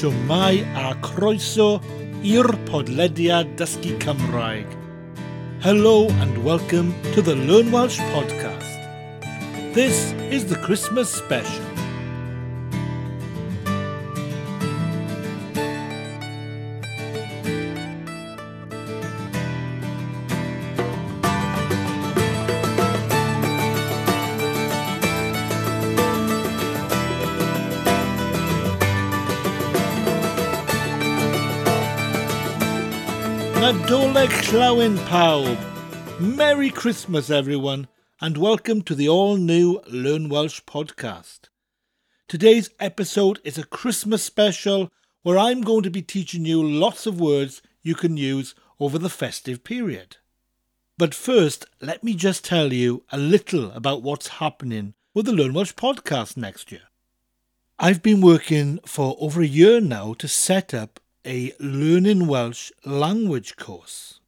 A croeso i'r podlediad dysgu Cymraeg. Hello and welcome to the Learn Welsh podcast. This is the Christmas special. Nadolig Llawen pawb! Merry Christmas everyone and welcome to the all-new Learn Welsh podcast. Today's episode is a Christmas special where I'm going to be teaching you lots of words you can use over the festive period. But first, let me just tell you a little about what's happening with the Learn Welsh podcast next year. I've been working for over a year now to set up a Learning Welsh language course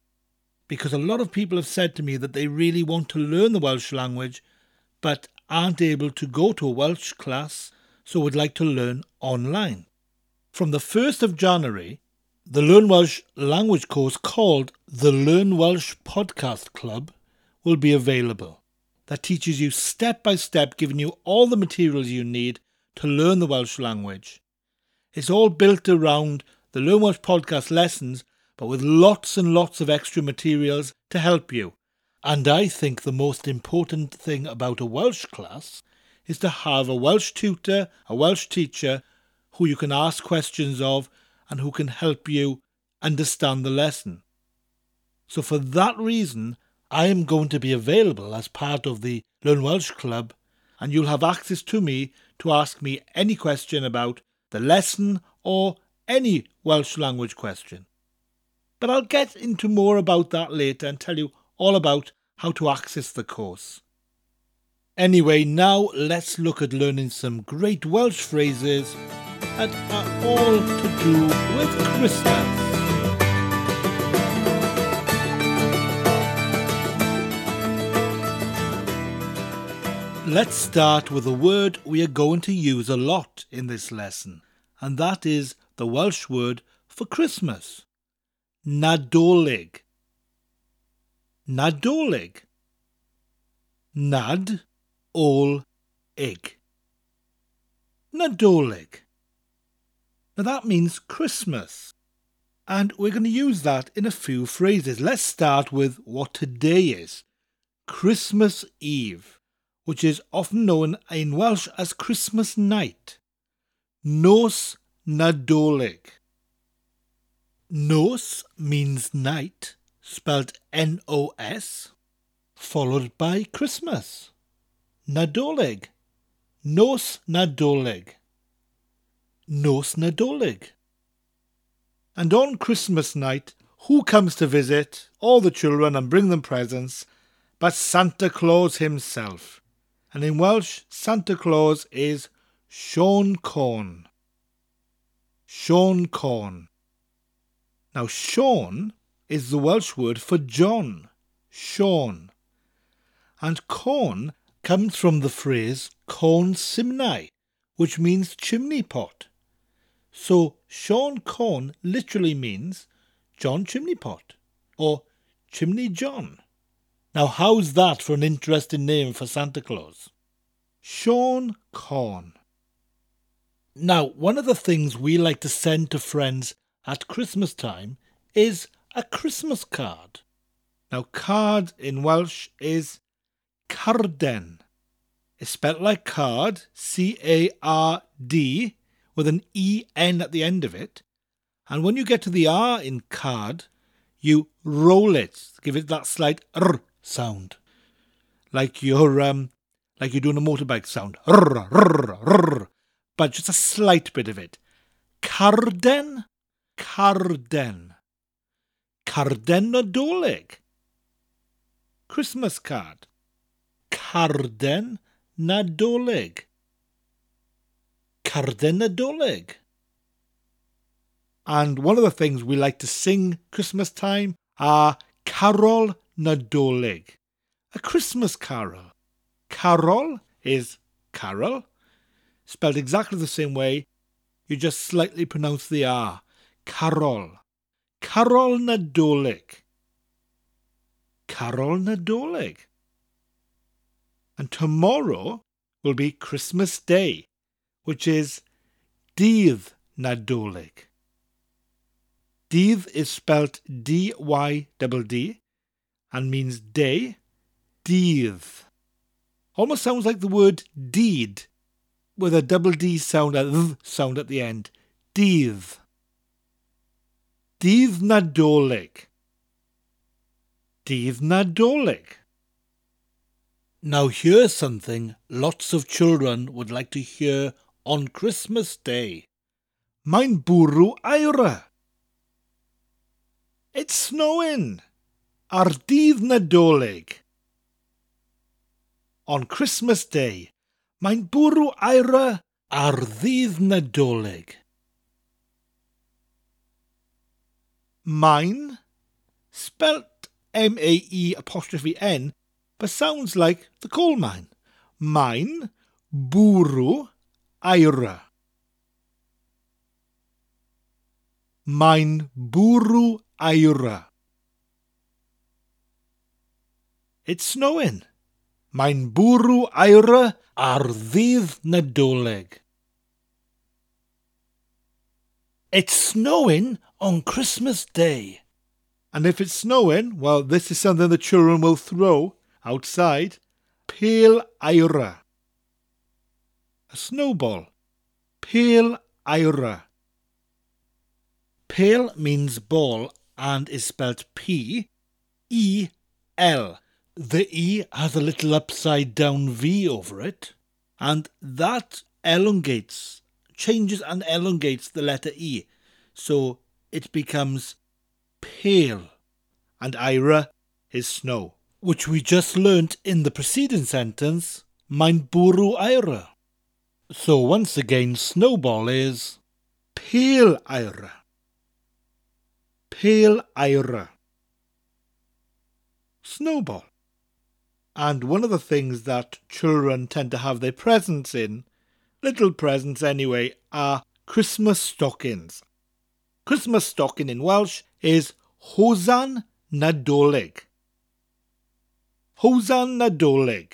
because a lot of people have said to me that they really want to learn the Welsh language but aren't able to go to a Welsh class so would like to learn online. From the 1st of January, the Learn Welsh language course called the Learn Welsh Podcast Club will be available. That teaches you step by step, giving you all the materials you need to learn the Welsh language. It's all built around the Learn Welsh podcast lessons, but with lots and lots of extra materials to help you. And I think the most important thing about a Welsh class is to have a Welsh tutor, a Welsh teacher who you can ask questions of and who can help you understand the lesson. So, for that reason, I am going to be available as part of the Learn Welsh Club, and you'll have access to me to ask me any question about the lesson or any Welsh language question. But I'll get into more about that later and tell you all about how to access the course. Anyway, now let's look at learning some great Welsh phrases that are all to do with Christmas. Let's start with a word we are going to use a lot in this lesson, and that is the Welsh word for Christmas. Nadolig. Nadolig. Nad, ol, ig. Nadolig. Now that means Christmas. And we're going to use that in a few phrases. Let's start with what today is Christmas Eve, which is often known in Welsh as Christmas night. Nos Nadolig. Nos means night, spelled N O S, followed by Christmas. Nadolig. Nos Nadolig. Nos Nadolig. And on Christmas night, who comes to visit all the children and bring them presents but Santa Claus himself? And in Welsh, Santa Claus is Siôn Corn. Siôn Corn. Now, Siôn is the Welsh word for John, Siôn. And corn comes from the phrase corn simnai, which means chimney pot. So, Siôn Corn literally means John Chimney Pot or Chimney John. Now, how's that for an interesting name for Santa Claus? Siôn Corn. Now, one of the things we like to send to friends at Christmas time is a Christmas card. Now, card in Welsh is carden. It's spelled like card, C A R D, with an E N at the end of it. And when you get to the R in card, you roll it, give it that slight R sound. Like you're um like you're doing a motorbike sound. R, r, r, but just a slight bit of it. Carden, Carden, Carden Nadolig. Christmas card. Carden Nadolig. Carden Nadolig. And one of the things we like to sing Christmas time are Carol Nadolig, a Christmas carol. Carol is carol, spelled exactly the same way you just slightly pronounce the R. Carol. Carol Nadolig. Carol Nadolig. And tomorrow will be Christmas Day, which is Dydd Nadolig. Dydd is spelt D-Y-D-D and means day. Dydd. Almost sounds like the word deed with a double D sound, a th sound at the end. Dydd. Dydd Nadolig. Dydd Nadolig. Now here's something lots of children would like to hear on Christmas Day. Mae'n bwrw aira. It's snowing. Ar dydd Nadolig. On Christmas Day, Mae'n bwrw aira ar ddydd nadolig. Mine, spelt M-A-E apostrophe N, but sounds like the coal mine. Mine, bwrw, aira. Mae'n bwrw aira. It's snowing. Mae'n bwrw aira ar ddydd. It's snowing on Christmas Day. And if it's snowing, well, this is something the children will throw outside. Pale aira. A snowball. Pale aira. Pale means ball and is spelled P E L. The E has a little upside down V over it, and that elongates, changes and elongates the letter E, so it becomes pale, and Ira is snow, which we just learnt in the preceding sentence, Mein bwrw Ira. So once again, snowball is pale Ira pale aira. Snowball. And one of the things that children tend to have their presents in, little presents anyway, are Christmas stockings. Christmas stocking in Welsh is Hosan Nadolig. Hosan Nadolig.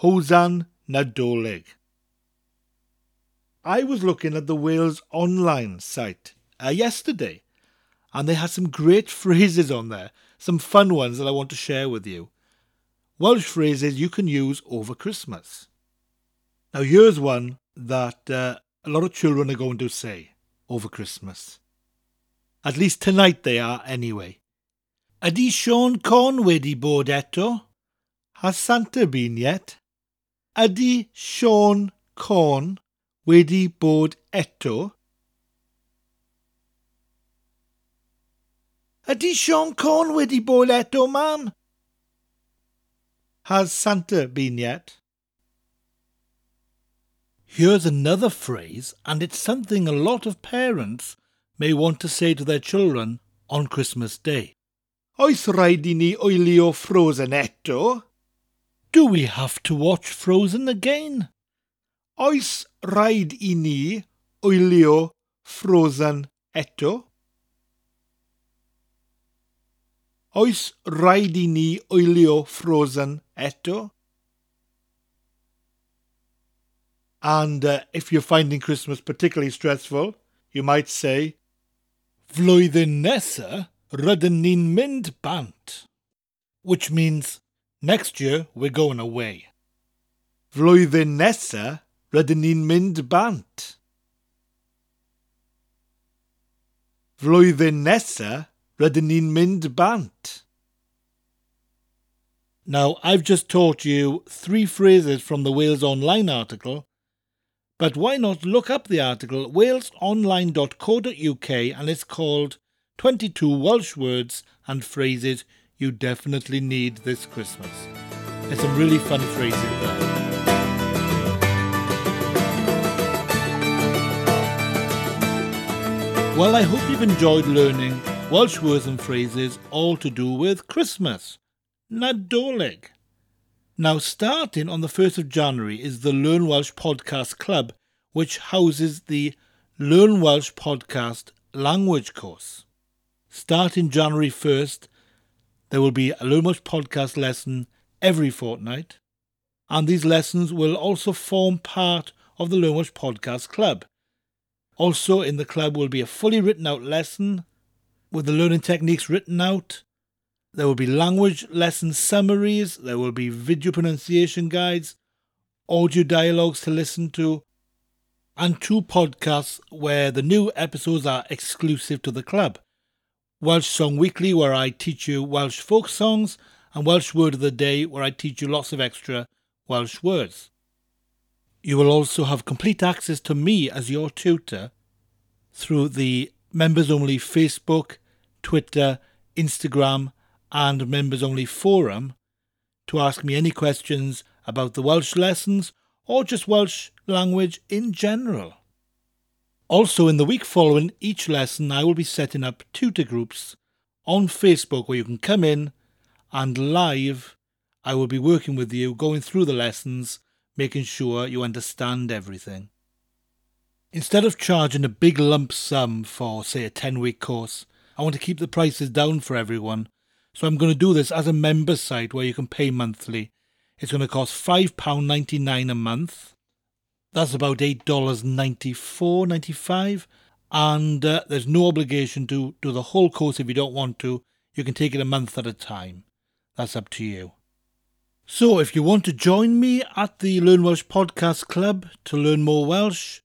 Hosan Nadolig. I was looking at the Wales online site uh, yesterday. And they had some great phrases on there, some fun ones that I want to share with you. Welsh phrases you can use over Christmas. Now, here's one that uh, a lot of children are going to say over Christmas. At least tonight they are, anyway. Ydy Siôn Corn wedi bod eto? Has Santa been yet? Ydy Siôn Corn wedi bod eto? Ydy Siôn Corn wedi bod eto, mam? Has Santa been yet? Here's another phrase, and it's something a lot of parents may want to say to their children on Christmas Day. Oes rhaid i ni oelio Frozen eto? Do we have to watch Frozen again? Oes rhaid i ni oelio Frozen eto? Oes rhaid i ni oelio Frozen eto? And uh, if you're finding Christmas particularly stressful, you might say, Flwyddyn nesa, rydyn ni'n mynd bant. Which means, next year we're going away. Flwyddyn nesa, rydyn ni'n mynd bant. Flwyddyn nesa, rydyn ni'n mynd bant. Now, I've just taught you three phrases from the Wales Online article, but why not look up the article walesonline.co.uk and it's called 22 Welsh Words and Phrases You Definitely Need This Christmas. There's some really fun phrases there. Well, I hope you've enjoyed learning Welsh words and phrases all to do with Christmas. Nadolig. Now, starting on the 1st of January is the Learn Welsh Podcast Club, which houses the Learn Welsh podcast language course. Starting January 1st, there will be a Learn Welsh podcast lesson every fortnight, and these lessons will also form part of the Learn Welsh Podcast Club. Also, in the club will be a fully written out lesson with the learning techniques written out. There will be language lesson summaries, there will be video pronunciation guides, audio dialogues to listen to, and two podcasts where the new episodes are exclusive to the club. Welsh Song Weekly, where I teach you Welsh folk songs, and Welsh Word of the Day, where I teach you lots of extra Welsh words. You will also have complete access to me as your tutor through the members only Facebook, Twitter, Instagram, and members only forum to ask me any questions about the Welsh lessons or just Welsh language in general. Also, in the week following each lesson, I will be setting up tutor groups on Facebook where you can come in and live. I will be working with you, going through the lessons, making sure you understand everything. Instead of charging a big lump sum for, say, a 10 week course, I want to keep the prices down for everyone. So I'm going to do this as a member site where you can pay monthly. It's going to cost £5.99 a month. That's about $8.94, 95 and uh, there's no obligation to do the whole course if you don't want to. You can take it a month at a time. That's up to you. So, if you want to join me at the Learn Welsh Podcast Club to learn more Welsh,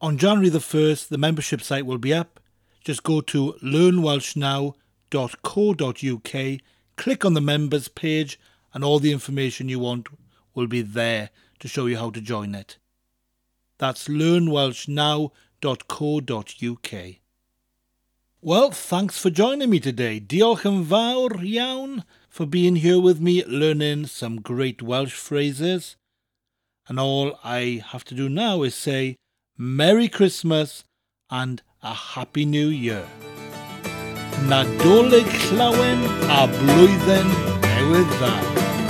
on January the 1st, the membership site will be up. Just go to learnwelshnow.co.uk, click on the members page, and all the information you want will be there to show you how to join it. That's learnwelshnow.co.uk. Well, thanks for joining me today. Diolch yn fawr iawn for being here with me learning some great Welsh phrases. And all I have to do now is say Merry Christmas and a Happy New Year. Nadolig llawen a blwyddyn newydd dda.